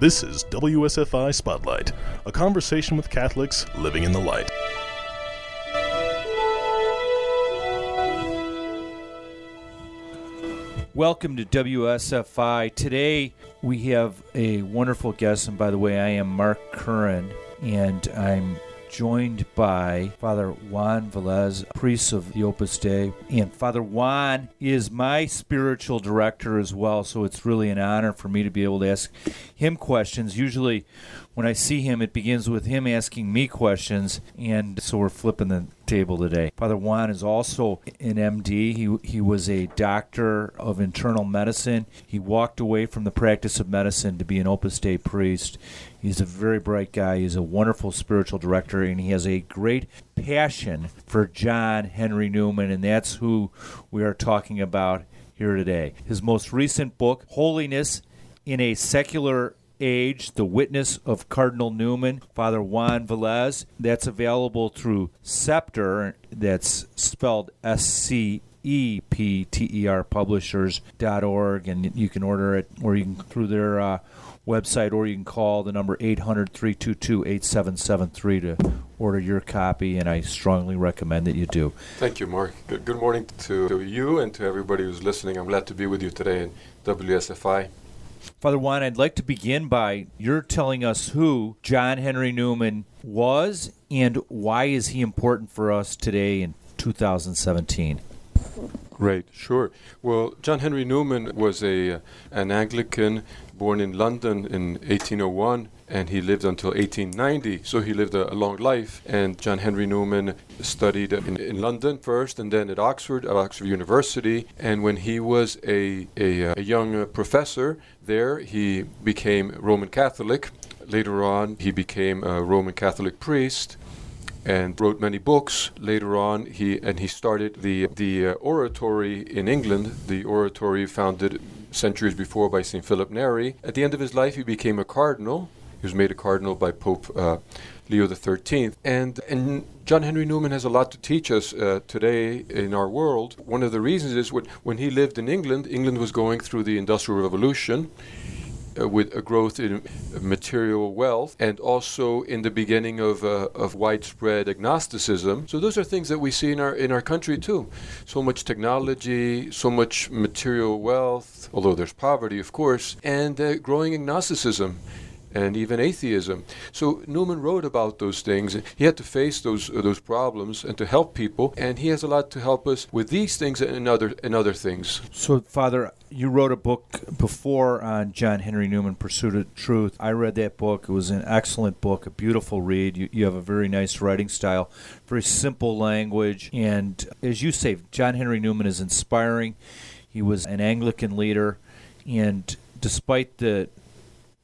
This is WSFI Spotlight, a conversation with Catholics living in the light. Welcome to WSFI. Today we have a wonderful guest, and by the way, I am Mark Curran, and I'm joined by Father Juan Velez, priest of the Opus Dei. And Father Juan is my spiritual director as well, so it's really an honor for me to be able to ask him questions. Usually, when I see him, it begins with him asking me questions, and so we're flipping the table today. Father Juan is also an MD. He, he was a doctor of internal medicine. He walked away from the practice of medicine to be an Opus Dei priest. He's a very bright guy. He's a wonderful spiritual director, and he has a great passion for John Henry Newman, and that's who we are talking about here today. His most recent book, Holiness in a Secular Age, The Witness of Cardinal Newman, Father Juan Velez. That's available through Scepter, that's spelled S C E P T E R Publishers.org, and you can order it or you can through their uh, website or you can call the number 800 322 8773 to order your copy, and I strongly recommend that you do. Thank you, Mark. Good, good morning to you and to everybody who's listening. I'm glad to be with you today in WSFI. Father Juan, I'd like to begin by you're telling us who John Henry Newman was and why is he important for us today in 2017. Great, sure. Well, John Henry Newman was a an Anglican born in London in 1801 and he lived until 1890, so he lived a, a, long life. And John Henry Newman studied in, in, London first and then at Oxford, at Oxford University. And when he was a, a, a young professor there, he became Roman Catholic. Later on, he became a Roman Catholic priest and wrote many books. Later on, he and he started the the uh, oratory in England, the oratory founded centuries before by St. Philip Neri. At the end of his life, he became a cardinal. He was made a cardinal by Pope uh, Leo XIII. And, and John Henry Newman has a lot to teach us uh, today in our world. One of the reasons is when, when he lived in England, England was going through the Industrial Revolution. Uh, with a growth in material wealth and also in the beginning of, uh, of widespread agnosticism. So those are things that we see in our in our country too. So much technology, so much material wealth, although there's poverty, of course, and uh, growing agnosticism and even atheism. So Newman wrote about those things. He had to face those uh, those problems and to help people, and he has a lot to help us with these things and other and other things. So, Father, you wrote a book before on John Henry Newman, Pursuit of Truth. I read that book. It was an excellent book, a beautiful read. You, you have a very nice writing style, very simple language, and as you say, John Henry Newman is inspiring. He was an Anglican leader, and despite the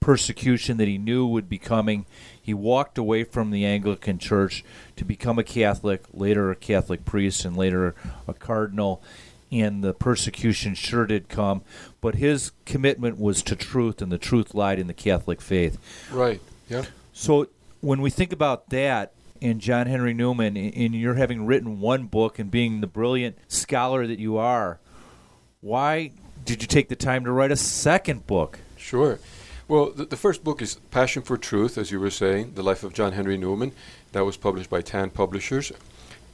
persecution that he knew would be coming. He walked away from the Anglican Church to become a Catholic, later a Catholic priest, and later a cardinal. And the persecution sure did come, but his commitment was to truth, and the truth lied in the Catholic faith. Right. Yeah. So when we think about that, and John Henry Newman, and you're having written one book and being the brilliant scholar that you are, why did you take the time to write a second book? Sure. Well, the, the, first book is Passion for Truth, as you were saying, The Life of John Henry Newman. That was published by Tan Publishers.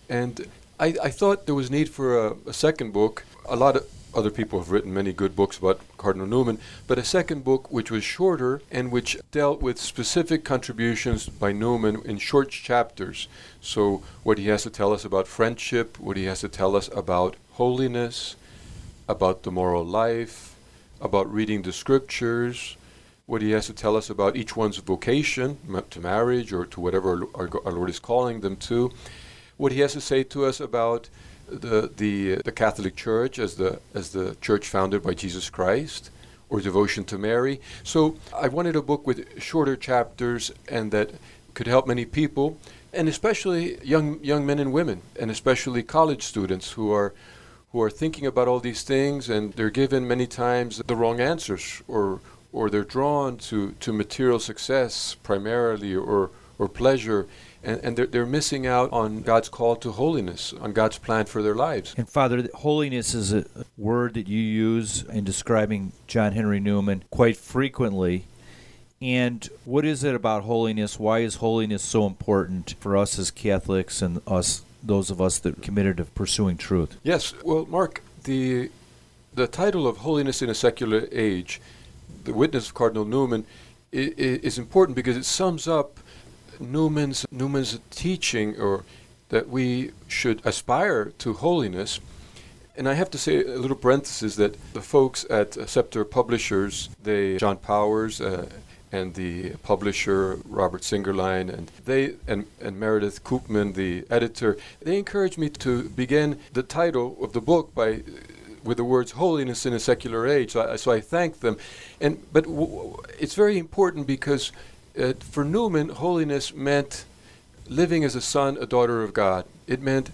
And I, I thought there was need for a, a, second book. A lot of other people have written many good books about Cardinal Newman, but a second book which was shorter and which dealt with specific contributions by Newman in short chapters. So, what he has to tell us about friendship, what he has to tell us about holiness, about the moral life, about reading the scriptures what he has to tell us about each one's vocation to marriage or to whatever our, our Lord is calling them to, what he has to say to us about the, the, the Catholic Church as the, as the church founded by Jesus Christ, or devotion to Mary. So I wanted a book with shorter chapters and that could help many people, and especially young, young men and women, and especially college students who are who are thinking about all these things and they're given many times the wrong answers or or they're drawn to, to material success primarily or, or pleasure, and, and they're, they're missing out on God's call to holiness, on God's plan for their lives. And Father, holiness is a word that you use in describing John Henry Newman quite frequently. And what is it about holiness? Why is holiness so important for us as Catholics and us, those of us that are committed to pursuing truth? Yes. Well, Mark, the the title of Holiness in a Secular Age, the witness of Cardinal Newman, is, important because it sums up Newman's Newman's teaching, or that we should aspire to holiness. And I have to say a little parenthesis that the folks at Scepter Publishers, they John Powers. Uh, and the publisher Robert Singerline and they and, and Meredith Koopman, the editor, they encouraged me to begin the title of the book by with the words "holiness in a secular age." So I, so I thank them, and but it's very important because uh, for Newman, holiness meant living as a son, a daughter of God. It meant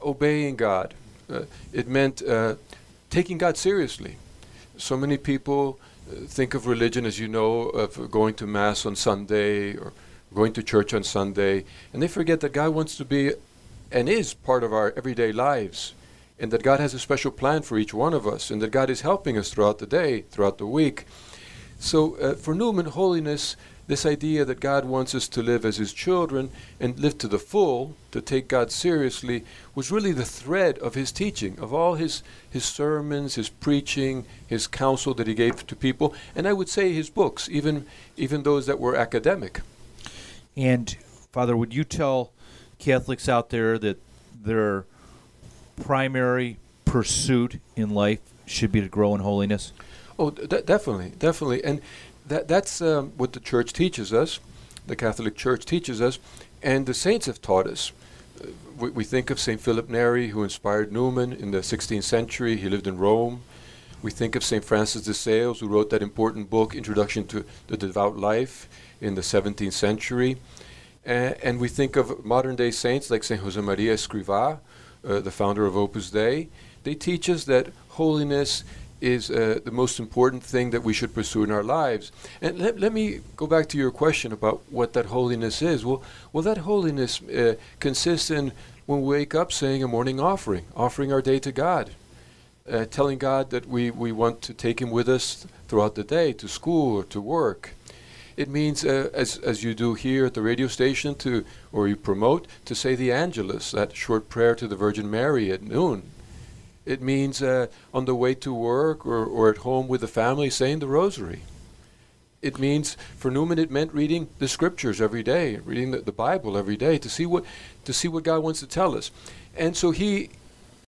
obeying God. Uh, it meant uh, taking God seriously. So many people uh, think of religion, as you know, of going to Mass on Sunday or going to church on Sunday, and they forget that God wants to be and is part of our everyday lives and that God has a special plan for each one of us, and that God is helping us throughout the day, throughout the week. So, uh, for Newman, holiness, this idea that God wants us to live as His children and live to the full, to take God seriously, was really the thread of His teaching, of all His, his sermons, His preaching, His counsel that He gave to people, and I would say His books, even, even those that were academic. And, Father, would you tell Catholics out there that they're primary pursuit in life should be to grow in holiness? Oh, d- definitely, definitely, and that that's um, what the Church teaches us. The Catholic Church teaches us, and the saints have taught us. Uh, we, we, think of Saint Philip Neri, who inspired Newman in the 16th century. He lived in Rome. We think of Saint Francis de Sales, who wrote that important book, Introduction to the Devout Life, in the 17th century. and we think of modern day saints like Saint Josemaria Escrivá, uh, the founder of Opus Dei, they teach us that holiness is uh, the most important thing that we should pursue in our lives. And let, let me go back to your question about what that holiness is. Well, well that holiness uh, consists in when we wake up saying a morning offering, offering our day to God, uh, telling God that we, we want to take Him with us throughout the day, to school or to work. It means, uh, as, as you do here at the radio station, to or you promote, to say the Angelus, that short prayer to the Virgin Mary at noon. It means uh, on the way to work or, or at home with the family saying the Rosary. It means, for Newman, it meant reading the Scriptures every day, reading the, the Bible every day to see what to see what God wants to tell us. And so he,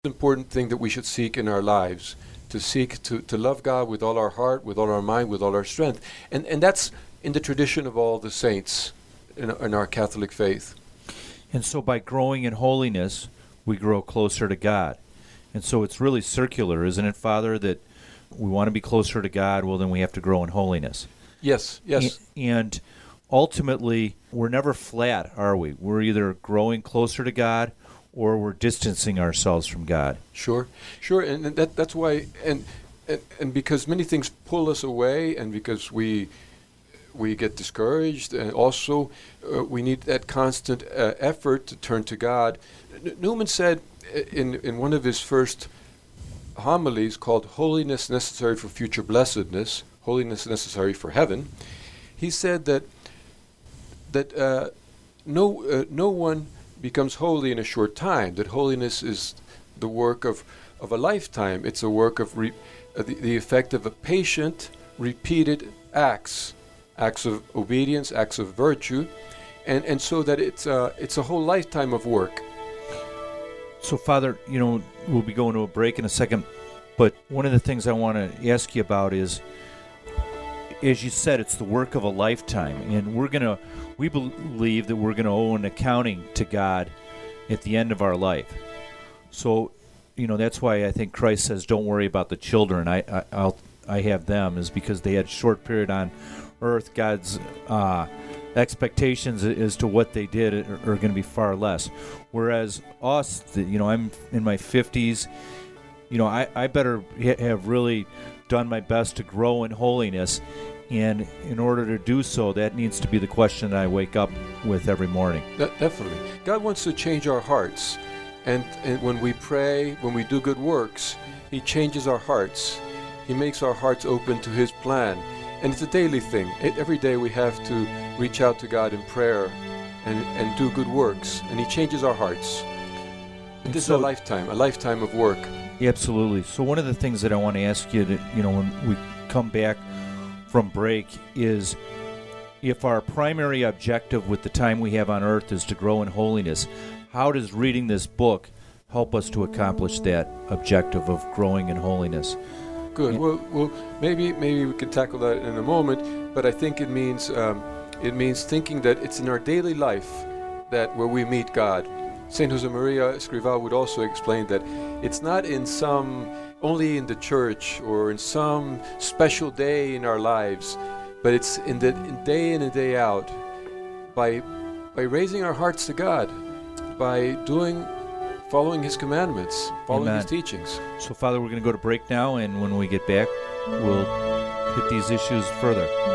important thing that we should seek in our lives to seek to, to love God with all our heart, with all our mind, with all our strength. And, and that's in the tradition of all the saints in, in our Catholic faith. And so by growing in holiness, we grow closer to God. And so it's really circular, isn't it, Father, that we want to be closer to God, well, then we have to grow in holiness. Yes, yes. And ultimately, we're never flat, are we? We're either growing closer to God or we're distancing ourselves from God. Sure, sure. And that, that's why, and, and, and because many things pull us away, and because we we get discouraged, and also uh, we need that constant uh, effort to turn to God. N- Newman said uh, in, in one of his first homilies called Holiness Necessary for Future Blessedness, Holiness Necessary for Heaven, he said that, that uh, no, uh, no one becomes holy in a short time, that holiness is the work of, of a lifetime. It's a work of re- uh, the, the effect of a patient, repeated acts acts of obedience, acts of virtue, and, and so that it's, uh, it's a whole lifetime of work. So, Father, you know, we'll be going to a break in a second, but one of the things I want to ask you about is, as you said, it's the work of a lifetime, and we're gonna, we believe that we're gonna owe an accounting to God at the end of our life. So, you know, that's why I think Christ says, "Don't worry about the children. I, I I'll, I have them," is because they had a short period on earth, God's uh, expectations as to what they did are, are going to be far less. Whereas us, you know, I'm in my 50s. You know, I, I better have really done my best to grow in holiness. And in order to do so, that needs to be the question that I wake up with every morning. definitely. God wants to change our hearts. And, and when we pray, when we do good works, He changes our hearts. He makes our hearts open to His plan and it's a daily thing. Every day we have to reach out to God in prayer and, and do good works, and He changes our hearts. And this so- is a lifetime, a lifetime of work. Absolutely. So one of the things that I want to ask you, to, you know, when we come back from break, is if our primary objective with the time we have on earth is to grow in holiness, how does reading this book help us to accomplish that objective of growing in holiness? Good. Yeah. Well, well, maybe maybe we can tackle that in a moment. But I think it means um, it means thinking that it's in our daily life that where we meet God. Saint Josemaria Escrivá would also explain that it's not in some only in the church or in some special day in our lives, but it's in the in day in and day out by by raising our hearts to God, by doing following His commandments, following His teachings. So, Father, we're going to go to break now, and when we get back, we'll hit these issues further.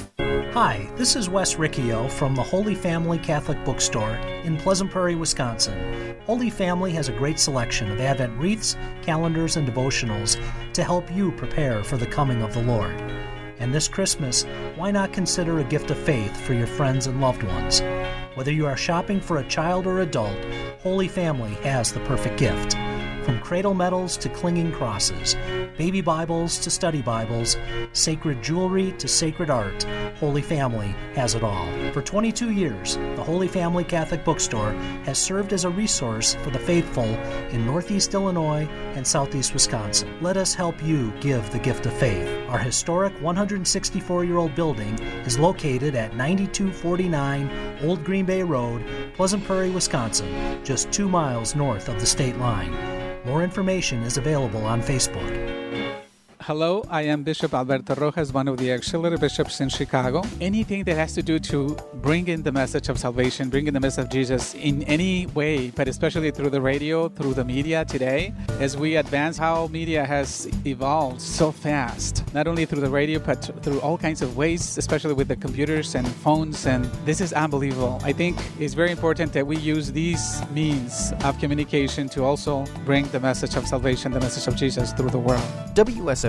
Hi, this is Wes Riccio from the Holy Family Catholic Bookstore in Pleasant Prairie, Wisconsin. Holy Family has a great selection of Advent wreaths, calendars, and devotionals to help you prepare for the coming of the Lord. And this Christmas, why not consider a gift of faith for your friends and loved ones? Whether you are shopping for a child or adult, Holy Family has the perfect gift. From cradle medals to clinging crosses, baby Bibles to study Bibles, sacred jewelry to sacred art, Holy Family has it all. For 22 years, the Holy Family Catholic Bookstore has served as a resource for the faithful in Northeast Illinois and Southeast Wisconsin. Let us help you give the gift of faith. Our historic 164 year old building is located at 9249 Old Green Bay Road, Pleasant Prairie, Wisconsin, just two miles north of the state line. More information is available on Facebook. Hello, I am Bishop Alberto Rojas, one of the auxiliary bishops in Chicago. Anything that has to do to bring in the message of salvation, bring in the message of Jesus in any way, but especially through the radio, through the media today, as we advance how media has evolved so fast, not only through the radio, but through all kinds of ways, especially with the computers and phones. And this is unbelievable. I think it's very important that we use these means of communication to also bring the message of salvation, the message of Jesus through the world.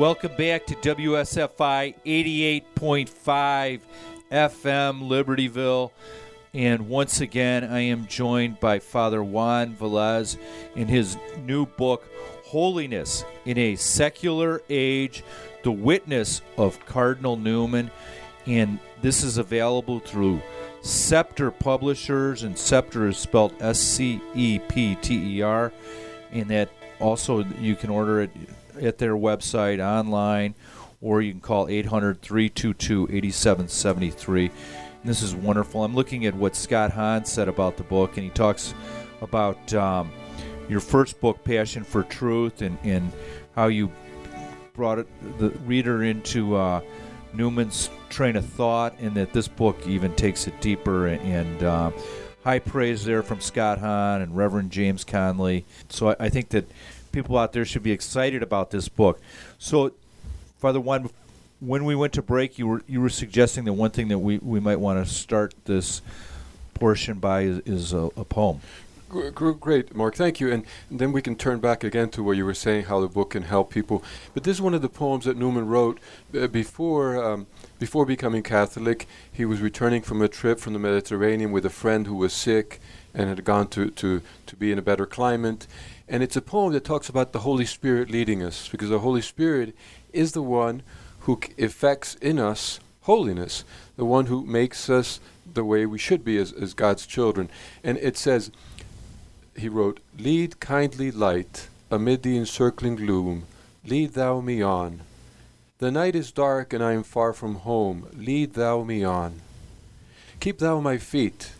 Welcome back to WSFI 88.5 FM Libertyville. And once again, I am joined by Father Juan Velez in his new book, Holiness in a Secular Age The Witness of Cardinal Newman. And this is available through Scepter Publishers, and Scepter is spelled S C E P T E R. And that also you can order it at their website online or you can call 800 322 8773. This is wonderful. I'm looking at what Scott Hahn said about the book, and he talks about um, your first book, Passion for Truth, and, and how you brought it, the reader into uh, Newman's train of thought, and that this book even takes it deeper. And uh, high praise there from Scott Hahn and Reverend James Conley. So I, I think that people out there should be excited about this book. So, Father Juan, when we went to break, you were you were suggesting that one thing that we, we might want to start this portion by is, is a, a poem. Great, Mark. Thank you. And then we can turn back again to where you were saying how the book can help people. But this is one of the poems that Newman wrote uh, before um, before becoming Catholic. He was returning from a trip from the Mediterranean with a friend who was sick and had gone to, to, to be in a better climate. And it's a poem that talks about the Holy Spirit leading us, because the Holy Spirit is the one who effects in us holiness, the one who makes us the way we should be as, as God's children. And it says, he wrote, Lead kindly light amid the encircling gloom, lead thou me on. The night is dark and I am far from home, lead thou me on. Keep thou my feet.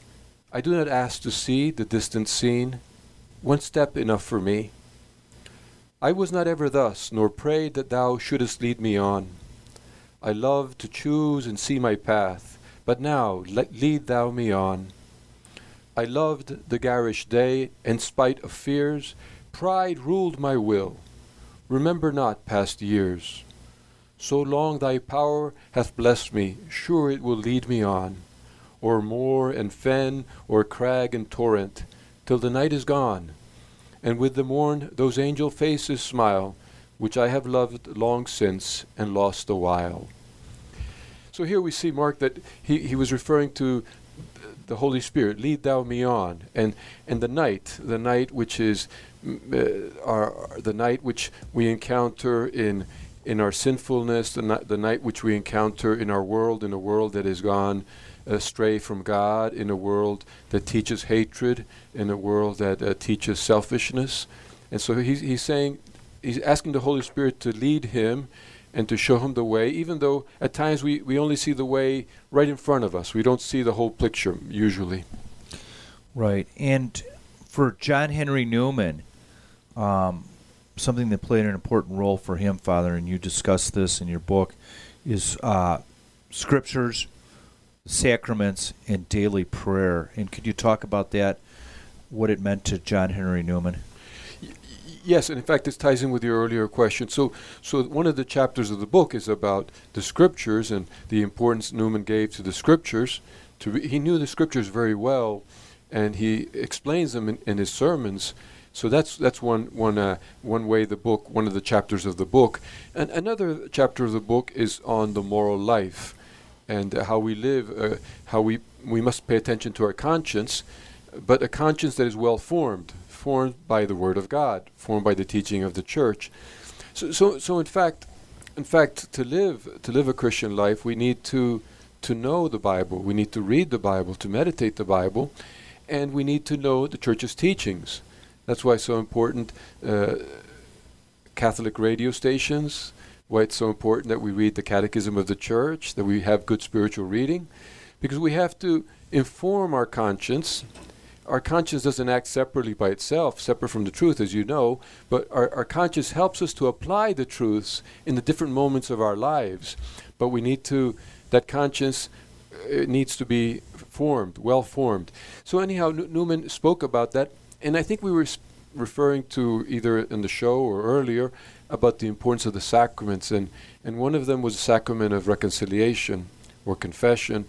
I do not ask to see the distant scene, one step enough for me. I was not ever thus, nor prayed that thou shouldest lead me on. I love to choose and see my path, but now lead thou me on. I loved the garish day, in spite of fears, pride ruled my will. Remember not past years. So long thy power hath blessed me, sure it will lead me on, o'er moor and fen, o'er crag and torrent, till the night is gone, and with the morn those angel faces smile, which I have loved long since and lost a while. So here we see Mark that he, he was referring to the Holy Spirit, lead thou me on, and and the night, the night which is uh, our the night which we encounter in in our sinfulness, the, ni- the night which we encounter in our world, in a world that is gone astray from God, in a world that teaches hatred, in a world that uh, teaches selfishness, and so he's he's saying he's asking the Holy Spirit to lead him and to show him the way, even though at times we, we only see the way right in front of us. We don't see the whole picture usually. Right. And for John Henry Newman, um, something that played an important role for him, Father, and you discuss this in your book, is uh, scriptures, sacraments, and daily prayer. And could you talk about that, what it meant to John Henry Newman? yes, and in fact, this ties in with your earlier question. So, so one of the chapters of the book is about the scriptures and the importance Newman gave to the scriptures. To re- he knew the scriptures very well, and he explains them in, in his sermons. So that's that's one one uh, one way the book, one of the chapters of the book, and another chapter of the book is on the moral life, and how we live, uh, how we we must pay attention to our conscience, but a conscience that is well formed, formed by the Word of God, formed by the teaching of the Church. So, so, so in fact, in fact, to live to live a Christian life, we need to to know the Bible. We need to read the Bible, to meditate the Bible, and we need to know the Church's teachings. That's why it's so important. Uh, Catholic radio stations. Why it's so important that we read the Catechism of the Church, that we have good spiritual reading, because we have to inform our conscience our conscience doesn't act separately by itself, separate from the truth, as you know, but our, our conscience helps us to apply the truths in the different moments of our lives. But we need to, that conscience uh, needs to be formed, well formed. So, anyhow, N- Newman spoke about that, and I think we were sp- referring to either in the show or earlier about the importance of the sacraments, and, and one of them was the sacrament of reconciliation or confession.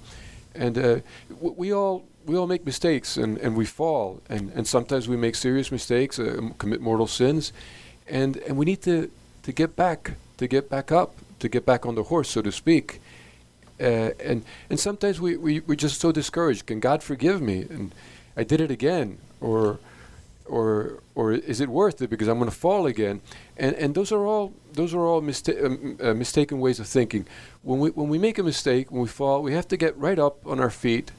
And uh, we all we all make mistakes and, and we fall and, and sometimes we make serious mistakes uh, commit mortal sins and and we need to to get back to get back up to get back on the horse so to speak. Uh, and and sometimes we, we we're just so discouraged. Can god forgive me? And i did it again or or or is it worth it because i'm going to fall again and and those are all those are all mista- um, uh, mistaken ways of thinking when we when we make a mistake when we fall we have to get right up on our feet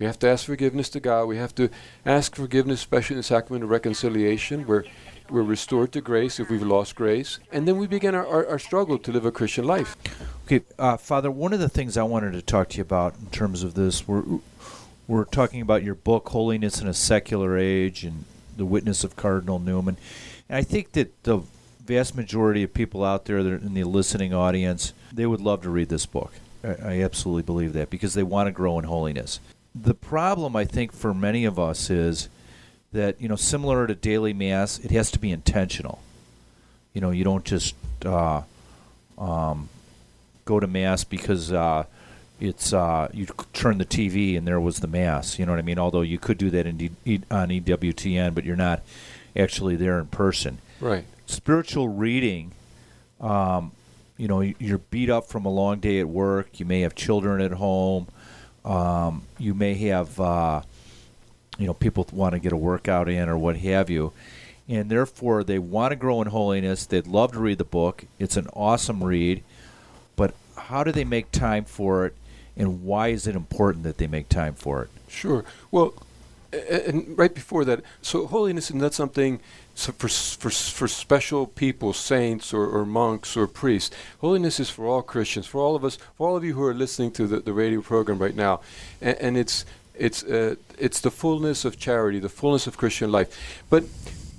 we have to ask forgiveness to God. We have to ask forgiveness, especially in the sacrament of reconciliation, where we're restored to grace if we've lost grace. And then we begin our, our, our struggle to live a Christian life. Okay, uh, Father, one of the things I wanted to talk to you about in terms of this, we're, we're talking about your book, Holiness in a Secular Age, and the witness of Cardinal Newman. And I think that the vast majority of people out there that are in the listening audience, they would love to read this book. I, I absolutely believe that because they want to grow in holiness the problem I think for many of us is that you know similar to daily mass, it has to be intentional. You know, you don't just uh, um, go to mass because uh, it's uh, you turn the TV and there was the mass. You know what I mean? Although you could do that in D- on EWTN, but you're not actually there in person. Right. Spiritual reading. Um, you know, you're beat up from a long day at work. You may have children at home. Um, you may have, uh, you know, people want to get a workout in or what have you. And therefore, they want to grow in holiness. They'd love to read the book. It's an awesome read. But how do they make time for it? And why is it important that they make time for it? Sure. Well, and right before that, so holiness is not something so for, for, for special people, saints or, or monks or priests. Holiness is for all Christians, for all of us, for all of you who are listening to the, the radio program right now. And, and it's, it's, uh, it's the fullness of charity, the fullness of Christian life. But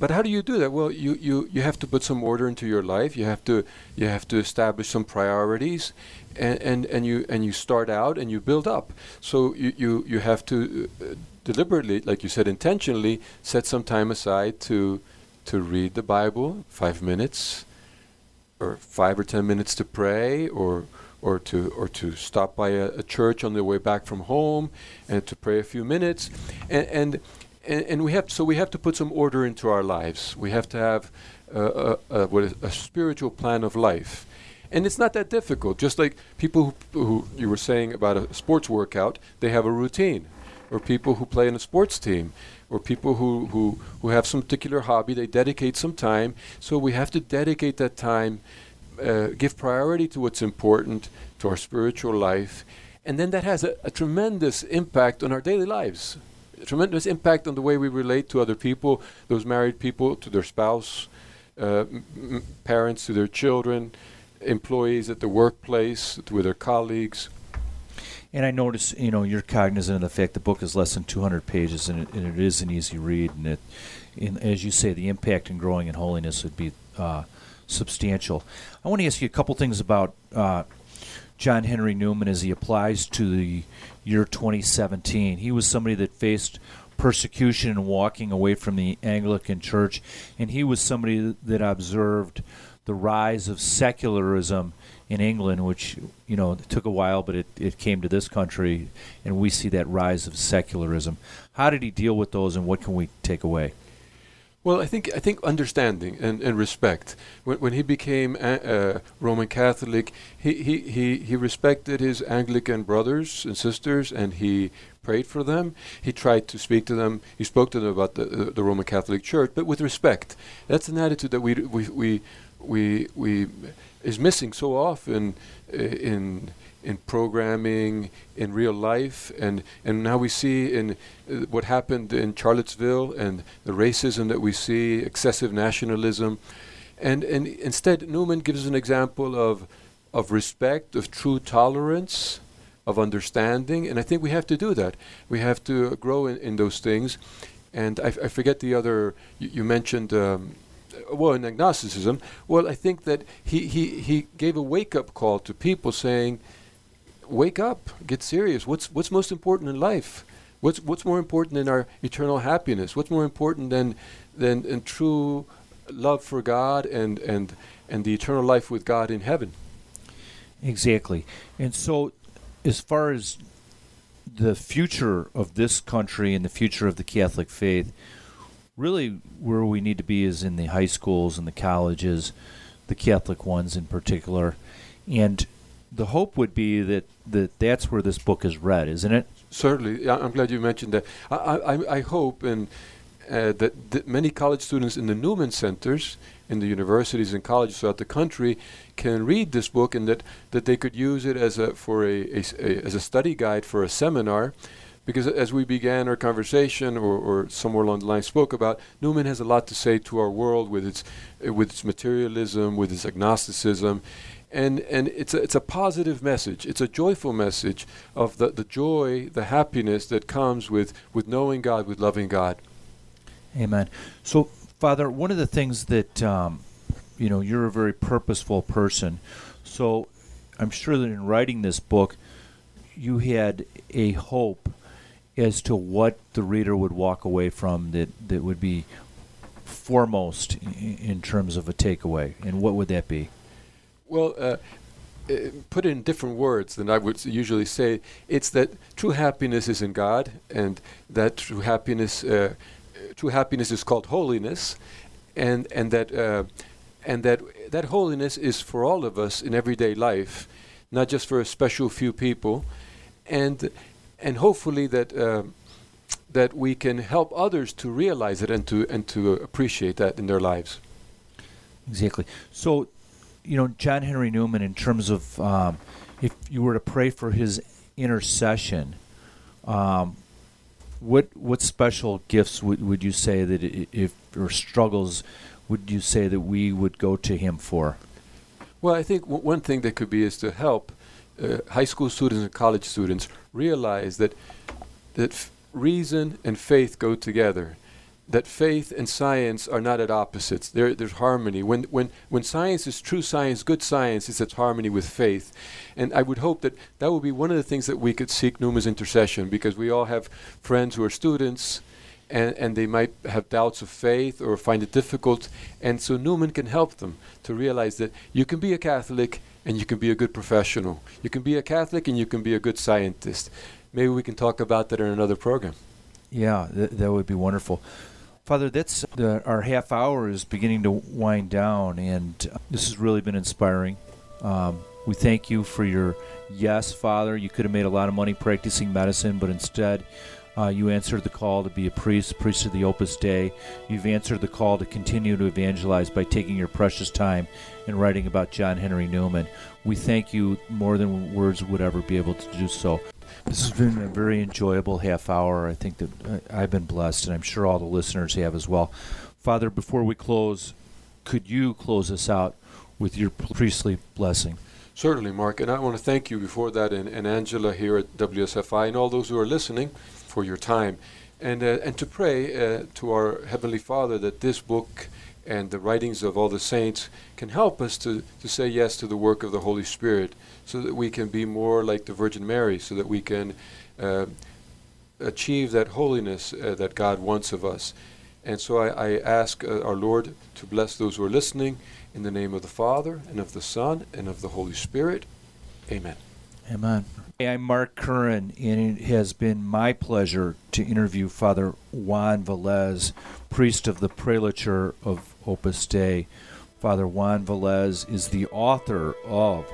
but how do you do that? Well, you, you, you have to put some order into your life. You have to you have to establish some priorities, and, and, and you and you start out and you build up. So you you, you have to uh, deliberately, like you said, intentionally set some time aside to to read the Bible, five minutes, or five or ten minutes to pray, or or to or to stop by a, a church on the way back from home and to pray a few minutes, and, and and, and, we have so we have to put some order into our lives. We have to have a, a, a, spiritual plan of life, and it's not that difficult. Just like people who, who, you were saying about a sports workout, they have a routine, or people who play in a sports team, or people who who who have some particular hobby, they dedicate some time. So we have to dedicate that time, uh, give priority to what's important to our spiritual life, and then that has a, a tremendous impact on our daily lives. Tremendous impact on the way we relate to other people, those married people to their spouse, uh, m- parents to their children, employees at the workplace, with their colleagues. And I notice, you know, you're cognizant of the fact the book is less than 200 pages, and it, and it is an easy read. And it, in, as you say, the impact in growing in holiness would be uh, substantial. I want to ask you a couple things about uh, John Henry Newman as he applies to the year 2017. He was somebody that faced persecution and walking away from the Anglican Church, and he was somebody that observed the rise of secularism in England, which you know took a while, but it, it came to this country, and we see that rise of secularism. How did he deal with those, and what can we take away? Well, I think I think understanding and, and respect. When, when he became a, uh, Roman Catholic, he, he, he, he respected his Anglican brothers and sisters, and he prayed for them. He tried to speak to them. He spoke to them about the, the, the Roman Catholic Church, but with respect. That's an attitude that we we we we, we is missing so often uh, in in programming, in real life, and, and now we see in uh, what happened in Charlottesville and the racism that we see, excessive nationalism. And, and instead, Newman gives an example of, of respect, of true tolerance, of understanding, and I think we have to do that. We have to grow in, in those things. And I, I forget the other, you, you mentioned. Um, well, in agnosticism, well, I think that he, he, he gave a wake up call to people saying, wake up, get serious. What's what's most important in life? What's what's more important than our eternal happiness? What's more important than than, than true love for God and and and the eternal life with God in heaven? Exactly. And so, as far as the future of this country and the future of the Catholic faith, really where we need to be is in the high schools and the colleges, the Catholic ones in particular, and the hope would be that, that that's where this book is read, isn't it? Certainly, I'm glad you mentioned that. I, I, I hope and uh, that, that many college students in the Newman centers, in the universities and colleges throughout the country, can read this book and that, that they could use it as a for a, a, a as a study guide for a seminar because as we began our conversation or, or, somewhere along the line spoke about newman has a lot to say to our world with its with its materialism with its agnosticism and and it's a, it's a positive message. It's a joyful message of the, the joy, the happiness that comes with, with knowing God, with loving God. Amen. So, Father, one of the things that um, you know, you're a very purposeful person. So, I'm sure that in writing this book, you had a hope as to what the reader would walk away from that that would be foremost in terms of a takeaway. And what would that be? Well, uh, uh, put it in different words than I would usually say. It's that true happiness is in God, and that true happiness, uh, true happiness is called holiness, and and that uh, and that that holiness is for all of us in everyday life, not just for a special few people, and and hopefully that. Uh, that we can help others to realize it and to and to appreciate that in their lives. Exactly. So, you know, John Henry Newman, in terms of um, if you were to pray for his intercession, um, what what special gifts would, would you say that if or struggles would you say that we would go to him for? Well, I think w- one thing that could be is to help uh, high school students and college students realize that that reason and faith go together that faith and science are not at opposites. There, there's harmony. When, when, when science is true science, good science, is at harmony with faith. And I would hope that that would be one of the things that we could seek Newman's intercession because we all have friends who are students and, and they might have doubts of faith or find it difficult. And so Newman can help them to realize that you can be a Catholic and you can be a good professional. You can be a Catholic and you can be a good scientist. Maybe we can talk about that in another program. Yeah, th- that would be wonderful. Father, that's the, our half hour is beginning to wind down, and this has really been inspiring. Um, we thank you for your yes, Father. You could have made a lot of money practicing medicine, but instead, uh, you answered the call to be a priest, priest of the Opus Dei. You've answered the call to continue to evangelize by taking your precious time and writing about John Henry Newman. We thank you more than words would ever be able to do so. This has been a very enjoyable half hour. I think that uh, I've been blessed, and I'm sure all the listeners have as well. Father, before we close, could you close us out with your priestly blessing? Certainly, Mark. And I want to thank you before that, and, and Angela here at WSFI, and all those who are listening for your time. And, uh, and to pray uh, to our Heavenly Father that this book and the writings of all the saints can help us to, to say yes to the work of the Holy Spirit so that we can be more like the Virgin Mary, so that we can uh, achieve that holiness uh, that God wants of us. And so I, I ask uh, our Lord to bless those who are listening in the name of the Father, and of the Son, and of the Holy Spirit. Amen. Amen. I'm Mark Curran, and it has been my pleasure to interview Father Juan Velez, priest of the Prelature of Opus Dei. Father Juan Velez is the author of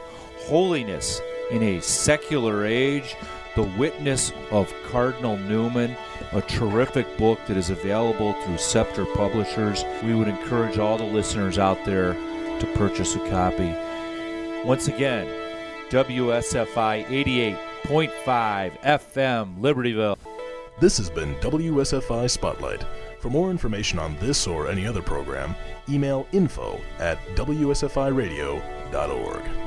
Holiness in a Secular Age, The Witness of Cardinal Newman, a terrific book that is available through Scepter Publishers. We would encourage all the listeners out there to purchase a copy. Once again, WSFI 88.5 FM, Libertyville. This has been WSFI Spotlight. For more information on this or any other program, email info at WSFIRadio.org.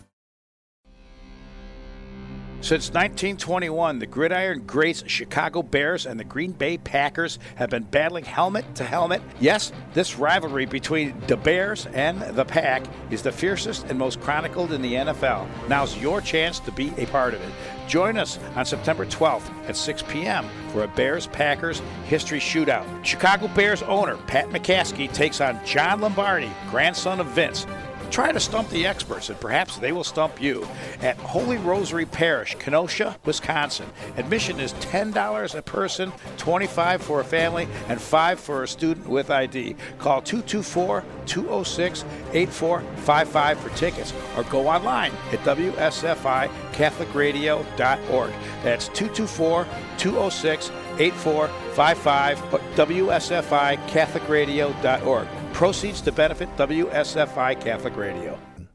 Since 1921, the Gridiron Greats Chicago Bears and the Green Bay Packers have been battling helmet to helmet. Yes, this rivalry between the Bears and the Pack is the fiercest and most chronicled in the NFL. Now's your chance to be a part of it. Join us on September 12th at 6 p.m. for a Bears Packers history shootout. Chicago Bears owner Pat McCaskey takes on John Lombardi, grandson of Vince. Try to stump the experts, and perhaps they will stump you. At Holy Rosary Parish, Kenosha, Wisconsin. Admission is $10 a person, 25 for a family, and 5 for a student with ID. Call 224-206-8455 for tickets, or go online at WSFICatholicRadio.org. That's 224-206-8455 or WSFICatholicRadio.org. Proceeds to benefit WSFI Catholic Radio.